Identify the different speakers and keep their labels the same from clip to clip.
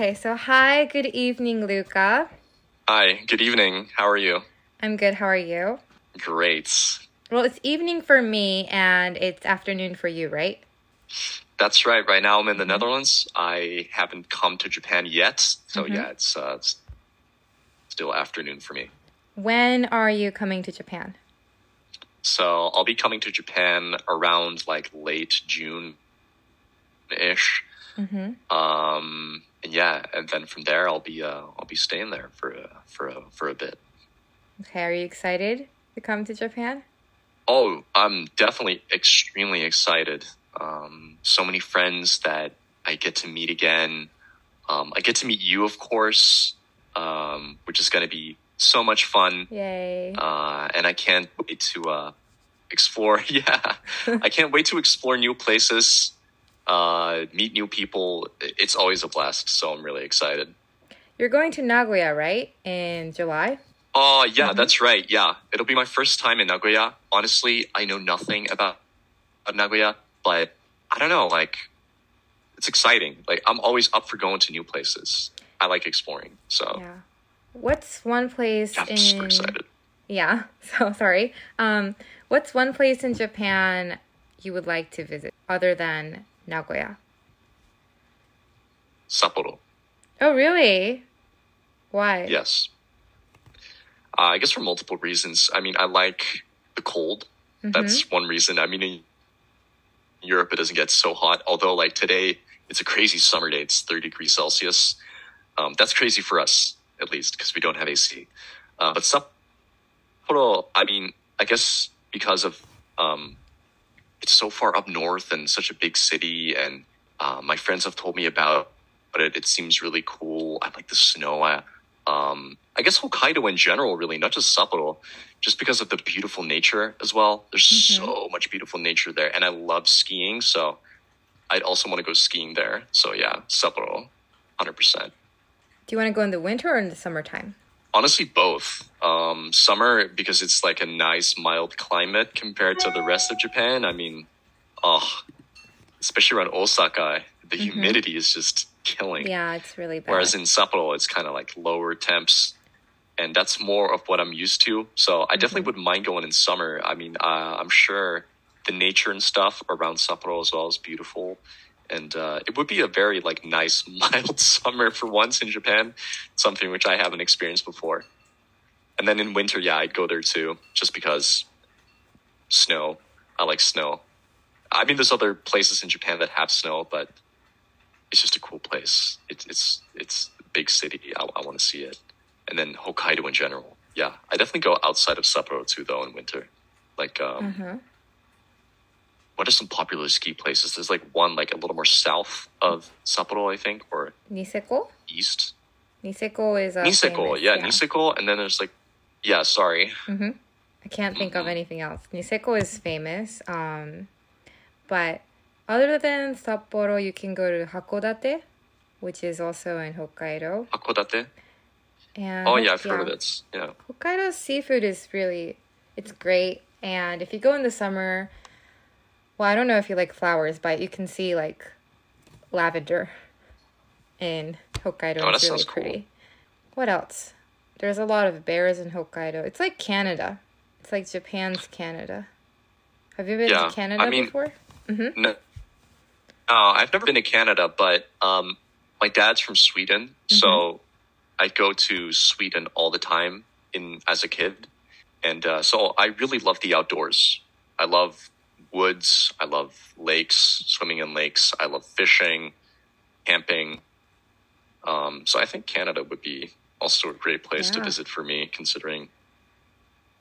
Speaker 1: Okay, so hi, good evening, Luca.
Speaker 2: Hi, good evening. How are you?
Speaker 1: I'm good. How are you?
Speaker 2: Great.
Speaker 1: Well, it's evening for me and it's afternoon for you, right?
Speaker 2: That's right. Right now I'm in the Netherlands. I haven't come to Japan yet, so yeah, it's, uh, it's still afternoon for me.
Speaker 1: When are you coming to Japan?
Speaker 2: So I'll be coming to Japan around like late June ish.
Speaker 1: Mm-hmm.
Speaker 2: Um, and yeah, and then from there I'll be uh, I'll be staying there for a, for a, for a bit.
Speaker 1: Okay, are you excited to come to Japan?
Speaker 2: Oh, I'm definitely extremely excited. Um, so many friends that I get to meet again. Um, I get to meet you, of course, um, which is going to be so much fun.
Speaker 1: Yay.
Speaker 2: Uh, and I can't wait to uh, explore. Yeah, I can't wait to explore new places, uh, meet new people. It's always a blast. So I'm really excited.
Speaker 1: You're going to Nagoya, right? In July?
Speaker 2: Oh, yeah, that's right. Yeah, it'll be my first time in Nagoya. Honestly, I know nothing about, about Nagoya, but I don't know. Like, it's exciting. Like, I'm always up for going to new places. I like exploring. So,
Speaker 1: Yeah. What's one place
Speaker 2: yeah, I'm
Speaker 1: in
Speaker 2: super excited.
Speaker 1: Yeah. So sorry. Um, what's one place in Japan you would like to visit other than Nagoya?
Speaker 2: Sapporo.
Speaker 1: Oh, really? Why?
Speaker 2: Yes. Uh, I guess for multiple reasons. I mean, I like the cold. That's one reason. I mean, in Europe, it doesn't get so hot. Although, like today, it's a crazy summer day. It's 30 degrees Celsius. Um, that's crazy for us, at least, because we don't have AC. Uh, but Sapporo, I mean, I guess because of um, it's so far up north and such a big city, and uh, my friends have told me about it. It seems really cool. I like the snow. I, um, I guess Hokkaido in general, really, not just Sapporo, just because of the beautiful nature as well. There's so much beautiful nature there, and I love skiing, so I'd also want to go skiing there. So yeah, Sapporo, hundred percent.
Speaker 1: Do you want to go in the winter or in the summertime?
Speaker 2: Honestly, both. Um, summer because it's like a nice mild climate compared to the rest of Japan. I mean, oh, especially around Osaka, the humidity is just killing.
Speaker 1: Yeah, it's really bad.
Speaker 2: Whereas in Sapporo, it's kind of like lower temps, and that's more of what I'm used to. So I definitely wouldn't mind going in summer. I mean, uh, I'm sure the nature and stuff around Sapporo as well is beautiful, and uh, it would be a very like nice mild summer for once in Japan, something which I haven't experienced before. And then in winter, yeah, I'd go there too, just because snow. I like snow. I mean, there's other places in Japan that have snow, but it's just a cool place. It's it's it's a big city. I, I want to see it, and then Hokkaido in general. Yeah, I definitely go outside of Sapporo too, though, in winter. Like, um,
Speaker 1: Mhm.
Speaker 2: What are some popular ski places? There's like one like a little more south of Sapporo, I think, or
Speaker 1: Niseko?
Speaker 2: east.
Speaker 1: Niseko is a
Speaker 2: Niseko,
Speaker 1: famous,
Speaker 2: yeah, Niseko, and then there's like, yeah, sorry,
Speaker 1: hmm I can't think of anything else. Niseko is famous, um, but other than Sapporo, you can go to Hakodate, which is also in Hokkaido.
Speaker 2: Hakodate.
Speaker 1: And
Speaker 2: Oh yeah, I've heard of it. Yeah,
Speaker 1: Hokkaido's seafood is really, it's great. And if you go in the summer, well, I don't know if you like flowers, but you can see like lavender in Hokkaido.
Speaker 2: Oh,
Speaker 1: it's
Speaker 2: that
Speaker 1: really
Speaker 2: sounds cool.
Speaker 1: pretty. What else? There's a lot of bears in Hokkaido. It's like Canada. It's like Japan's Canada. Have you been
Speaker 2: Yeah,
Speaker 1: to Canada
Speaker 2: I mean-
Speaker 1: before?
Speaker 2: no, no, I've never been to Canada, but um, my dad's from Sweden, so I go to Sweden all the time in as a kid, and uh, so I really love the outdoors. I love woods. I love lakes, swimming in lakes. I love fishing, camping. Um, so I think Canada would be also a great place to visit for me, considering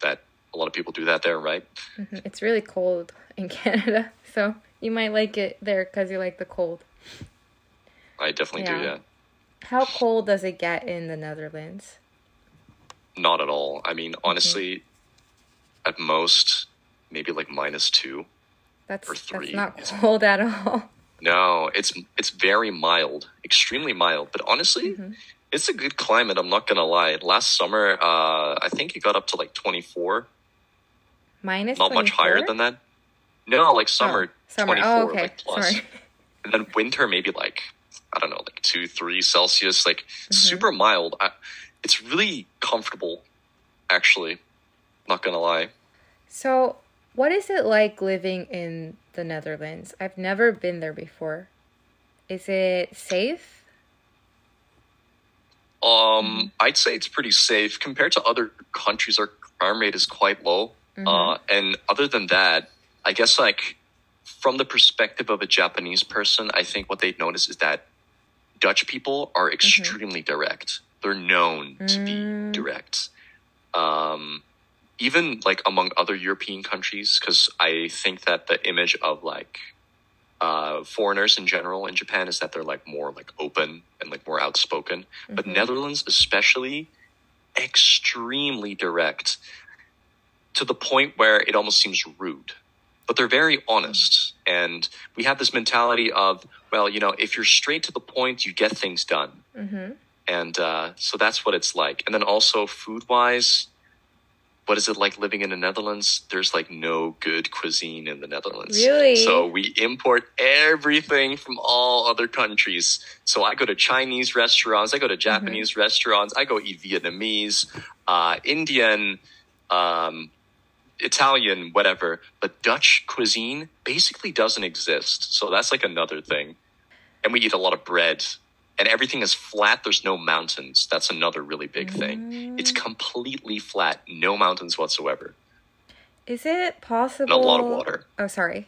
Speaker 2: that a lot of people do that there, right?
Speaker 1: Mhm. It's really cold in Canada, so you might like it there because you like the cold.
Speaker 2: I definitely do.
Speaker 1: Yeah.
Speaker 2: Yeah.
Speaker 1: How cold does it get in the Netherlands?
Speaker 2: Not at all. I mean, honestly, at most, maybe like minus two.
Speaker 1: That's
Speaker 2: Or
Speaker 1: that's
Speaker 2: three.
Speaker 1: not cold at all.
Speaker 2: No, it's it's very mild, extremely mild. But honestly, it's a good climate. I'm not gonna lie. Last summer, uh, I think it got up to like 24.
Speaker 1: Minus
Speaker 2: Not much higher than that. No, like summer,
Speaker 1: Oh, summer.
Speaker 2: 24,
Speaker 1: Oh, okay.
Speaker 2: like plus.
Speaker 1: Sorry.
Speaker 2: And then winter, maybe like I don't know, like two, three Celsius, like super mild. I, it's really comfortable, actually. Not gonna lie.
Speaker 1: So, what is it like living in the Netherlands? I've never been there before. Is it safe?
Speaker 2: Um, I'd say it's pretty safe compared to other countries. Our crime rate is quite low. Uh, and other than that, I guess like from the perspective of a Japanese person, I think what they'd notice is that Dutch people are extremely direct. They're known to be direct. Even like among other European countries, because I think that the image of like uh, foreigners in general in Japan is that they're like more like open and like more outspoken. But Netherlands, especially, extremely direct to the point where it almost seems rude. But they're very honest, and we have this mentality of, well, you know, if you're straight to the point, you get things done
Speaker 1: Mm-hmm.
Speaker 2: and uh, so that's what it's like. And then also food wise, what is it like living in the Netherlands? There's like no good cuisine in the Netherlands.
Speaker 1: Really?
Speaker 2: So we import everything from all other countries. So I go to Chinese restaurants, I go to Japanese restaurants, I go eat Vietnamese, uh, Indian, um, Italian, whatever. But Dutch cuisine basically doesn't exist. So that's like another thing. And we eat a lot of bread. And everything is flat. There's no mountains. That's another really big thing. It's completely flat, no mountains whatsoever,
Speaker 1: Is it
Speaker 2: and
Speaker 1: possible?
Speaker 2: a lot of water.
Speaker 1: Oh, sorry.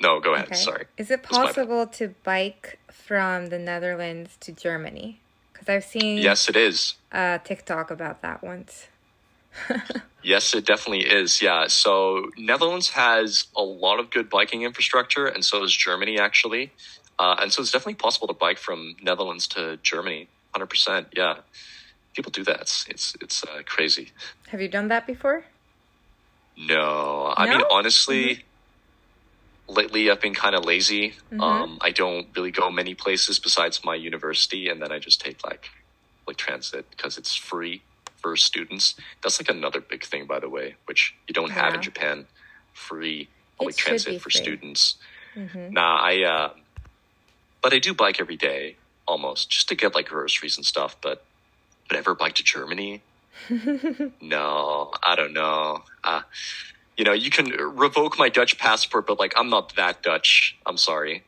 Speaker 2: No, go ahead.
Speaker 1: Okay.
Speaker 2: Sorry.
Speaker 1: Is it
Speaker 2: That's my bad.
Speaker 1: possible to bike from the Netherlands to Germany? Because I've seen
Speaker 2: Yes, it is.
Speaker 1: uh, TikTok about that once.
Speaker 2: Yes, it definitely is. Yeah. So Netherlands has a lot of good biking infrastructure, and so does Germany actually. Uh, and so it's definitely possible to bike from Netherlands to Germany. Hundred percent. Yeah. People do that. It's it's, it's uh, crazy.
Speaker 1: Have you done that before?
Speaker 2: No, I mean honestly, lately I've been kind of lazy.
Speaker 1: Mhm.
Speaker 2: Um, I don't really go many places besides my university, and then I just take like like transit because it's free for students. That's like another big thing, by the way, which you don't have in Japan. Free public
Speaker 1: It should be
Speaker 2: transit for
Speaker 1: free.
Speaker 2: students.
Speaker 1: Mm-hmm.
Speaker 2: Nah, I uh, but I do bike every day almost just to get like groceries and stuff. But but ever bike to Germany? no, I don't know. Uh, you know, you can revoke my Dutch passport, but like I'm not that Dutch. I'm sorry.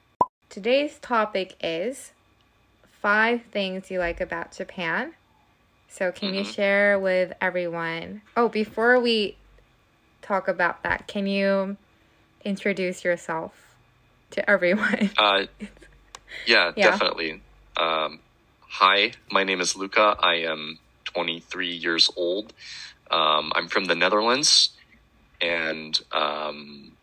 Speaker 1: Today's topic is five things you like about Japan. So, can you
Speaker 2: Mhm.
Speaker 1: share with everyone? Oh, before we talk about that, can you introduce yourself to everyone?
Speaker 2: Uh, yeah,
Speaker 1: Yeah.
Speaker 2: definitely. Um, hi, my name is Luca. I am 23 years old. Um, I'm from the Netherlands, and um,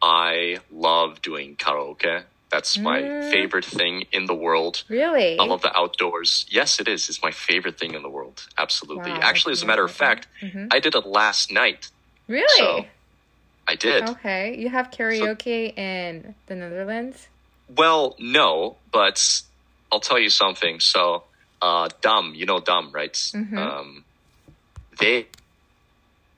Speaker 2: I love doing karaoke. That's my
Speaker 1: Mm.
Speaker 2: favorite thing in the world.
Speaker 1: really?
Speaker 2: I love the outdoors. Yes, it is. It's my favorite thing in the world. Absolutely.
Speaker 1: Wow,
Speaker 2: Actually, as a matter of fact,
Speaker 1: Mhm.
Speaker 2: I did it last night.
Speaker 1: Really?
Speaker 2: So, I did.
Speaker 1: Okay. You have karaoke in the Netherlands?
Speaker 2: Well, no, but I'll tell you something. So, uh, DAM, you know DAM, right?
Speaker 1: Mhm.
Speaker 2: Um, they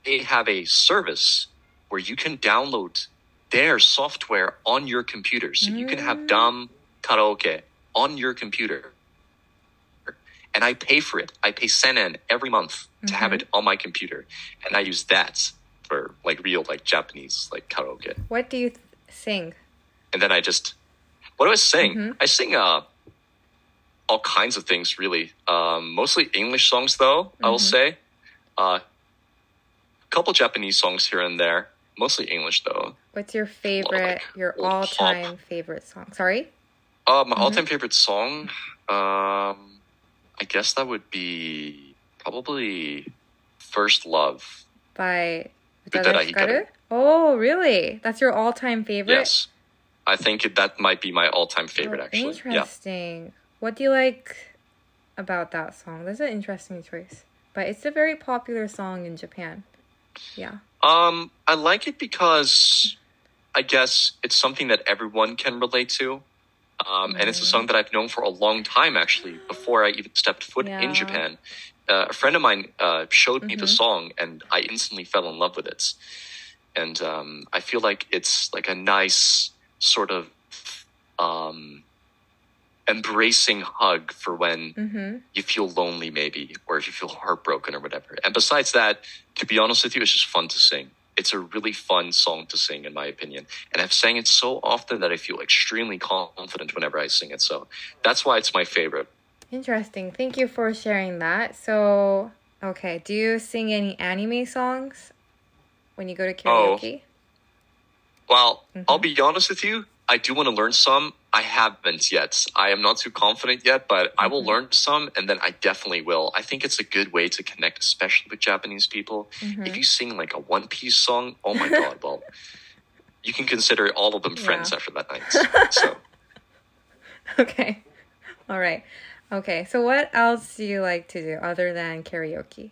Speaker 2: they have a service where you can download their software on your computer, so you can have
Speaker 1: Mm.
Speaker 2: DAM karaoke on your computer. And I pay for it. I pay Senen every month to have it on my computer, and I use that for like real like Japanese like karaoke
Speaker 1: What do you th- sing?
Speaker 2: and then I just what do I sing?
Speaker 1: Mhm.
Speaker 2: I sing uh all kinds of things really. Um, mostly English songs though, I will
Speaker 1: Mhm.
Speaker 2: say. Uh, a couple Japanese songs here and there. Mostly English though.
Speaker 1: What's your favorite,
Speaker 2: like,
Speaker 1: your all time favorite song? Sorry?
Speaker 2: Uh, my
Speaker 1: Mhm.
Speaker 2: all-time favorite song, um, I guess that would be probably First Love."
Speaker 1: By Hikaru? Oh, really? That's your all time favorite?
Speaker 2: Yes, I think it, that might be my all-time favorite.
Speaker 1: Oh,
Speaker 2: actually, yeah.
Speaker 1: Interesting. What do you like about that song? That's an interesting choice. But it's a very popular song in Japan. Yeah.
Speaker 2: Um, I like it because I guess it's something that everyone can relate to. Um, and it's a song that I've known for a long time, actually, before I even stepped foot
Speaker 1: Yeah.
Speaker 2: in Japan. Uh, a friend of mine uh, showed me the
Speaker 1: Mhm.
Speaker 2: song, and I instantly fell in love with it. And um, I feel like it's like a nice sort of um, embracing hug for when
Speaker 1: Mm-hmm.
Speaker 2: you feel lonely, maybe, or if you feel heartbroken or whatever. And besides that, to be honest with you, it's just fun to sing. It's a really fun song to sing, in my opinion. And I've sang it so often that I feel extremely confident whenever I sing it. So that's why it's my favorite.
Speaker 1: Interesting. Thank you for sharing that. So, okay, do you sing any anime songs when you go to
Speaker 2: Oh. Well, mm-hmm. I'll be honest with you. I do want to learn some. I haven't yet. I am not too confident yet, but I will mm-hmm. learn some and then I definitely will. I think it's a good way to connect, especially with Japanese people. If mm-hmm. you sing like a One Piece song, oh my god, well, you can consider all of them friends
Speaker 1: Yeah.
Speaker 2: after that night. So,
Speaker 1: Okay. All right. Okay, so what else do you like to do other than karaoke?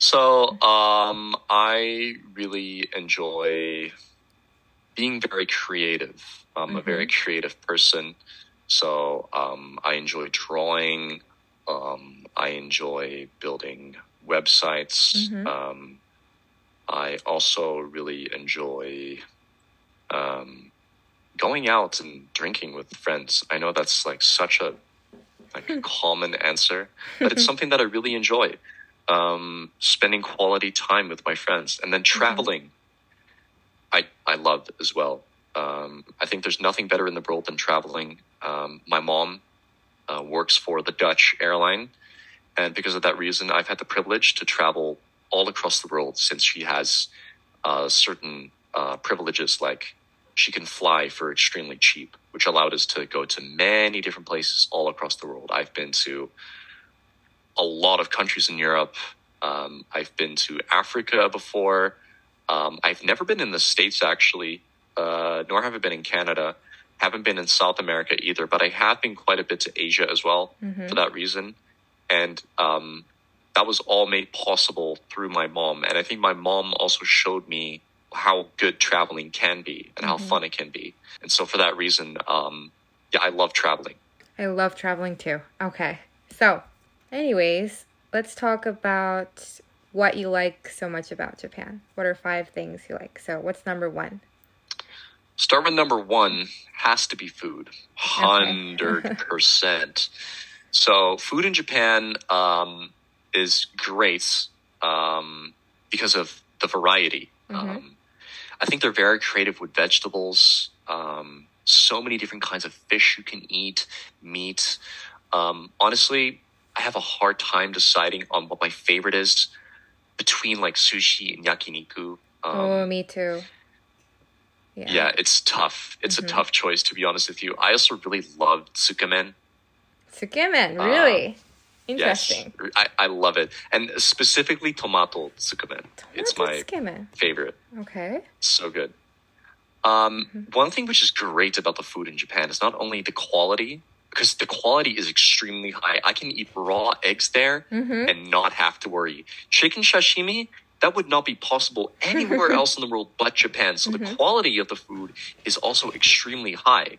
Speaker 2: So um, I really enjoy being very creative. I'm a very creative person, so um, I enjoy drawing. Um, I enjoy building websites.
Speaker 1: Mhm.
Speaker 2: Um, I also really enjoy um, going out and drinking with friends. I know that's like such a like a common answer, but it's something that I really enjoy. Um, spending quality time with my friends and then traveling. I I love as well. Um, I think there's nothing better in the world than traveling. Um, my mom uh, works for the Dutch airline, and because of that reason, I've had the privilege to travel all across the world since she has uh, certain uh, privileges like she can fly for extremely cheap, which allowed us to go to many different places all across the world. I've been to a lot of countries in Europe. Um, I've been to Africa before. Um, I've never been in the States actually, uh, nor have I been in Canada. Haven't been in South America either, but I have been quite a bit to Asia as well for that reason. And um, that was all made possible through my mom. And I think my mom also showed me how good traveling can be and how fun it can be. And so for that reason, um, yeah, I love traveling.
Speaker 1: I love traveling too. Okay. So, anyways, let's talk about what you like so much about Japan. What are five things you like? So, what's number one?
Speaker 2: Start with number one has to be food. Hundred percent. So food in Japan um, is great um, because of the variety. Um, I think they're very creative with vegetables. Um, so many different kinds of fish you can eat, meat. Um, honestly, I have a hard time deciding on what my favorite is between like sushi and yakiniku. Um,
Speaker 1: oh, me too. Yeah.
Speaker 2: yeah, it's tough. It's a tough choice to be honest with you. I also really love tsukemen.
Speaker 1: Tsukemen, really?
Speaker 2: Yes,
Speaker 1: Interesting.
Speaker 2: I, I love it, and specifically tomato tsukemen. It's
Speaker 1: Tomato
Speaker 2: my
Speaker 1: tsukemen.
Speaker 2: favorite.
Speaker 1: Okay.
Speaker 2: So good. Um,
Speaker 1: Mm-hmm.
Speaker 2: One thing which is great about the food in Japan is not only the quality, because the quality is extremely high. I can eat raw eggs there
Speaker 1: Mm-hmm.
Speaker 2: and not have to worry. Chicken sashimi, that would not be possible anywhere else in the world but Japan. So
Speaker 1: Mm-hmm.
Speaker 2: the quality of the food is also extremely high.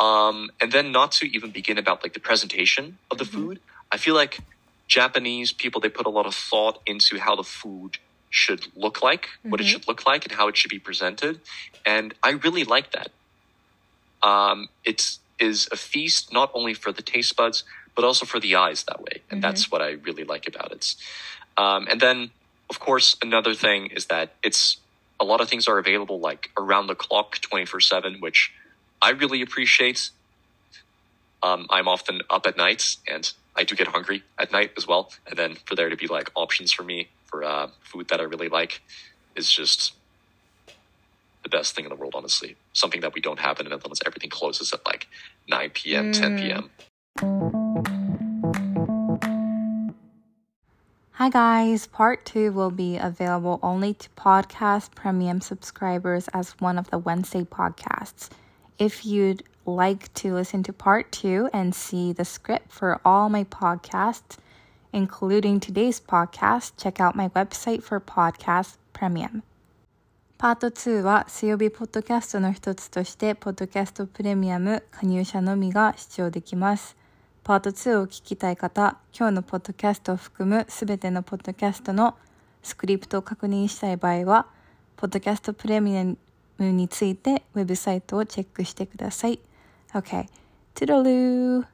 Speaker 2: Um, and then not to even begin about like the presentation of the
Speaker 1: Mm-hmm.
Speaker 2: food. I feel like Japanese people they put a lot of thought into how the food should look like, what it
Speaker 1: Mhm.
Speaker 2: should look like, and how it should be presented. And I really like that. Um, it is a feast not only for the taste buds, but also for the eyes that way. And
Speaker 1: Mhm.
Speaker 2: that's what I really like about it. Um, and then, of course, another thing is that it's a lot of things are available like around the clock, 24 7, which I really appreciate. Um, I'm often up at night and I do get hungry at night as well. And then for there to be like options for me for uh, food that I really like is just the best thing in the world, honestly. Something that we don't have in the Netherlands. Everything closes at like 9 p.m., 10
Speaker 1: Mm.
Speaker 2: p.m.
Speaker 3: Hi guys, part two will be available only to podcast premium subscribers as one of the Wednesday podcasts. If you'd like to listen to part two and see the script for all my podcasts, including today's podcast, check out my website for podcast premium. パート2は水曜日ポッドキャストの一つとして、ポッドキャストプレミアム加入者のみが視聴できます。パート2を聞きたい方、今日のポッドキャストを含むすべてのポッドキャストのスクリプトを確認したい場合は、ポッドキャストプレミアムについてウェブサイトをチェックしてください。
Speaker 1: Okay, toodaloo.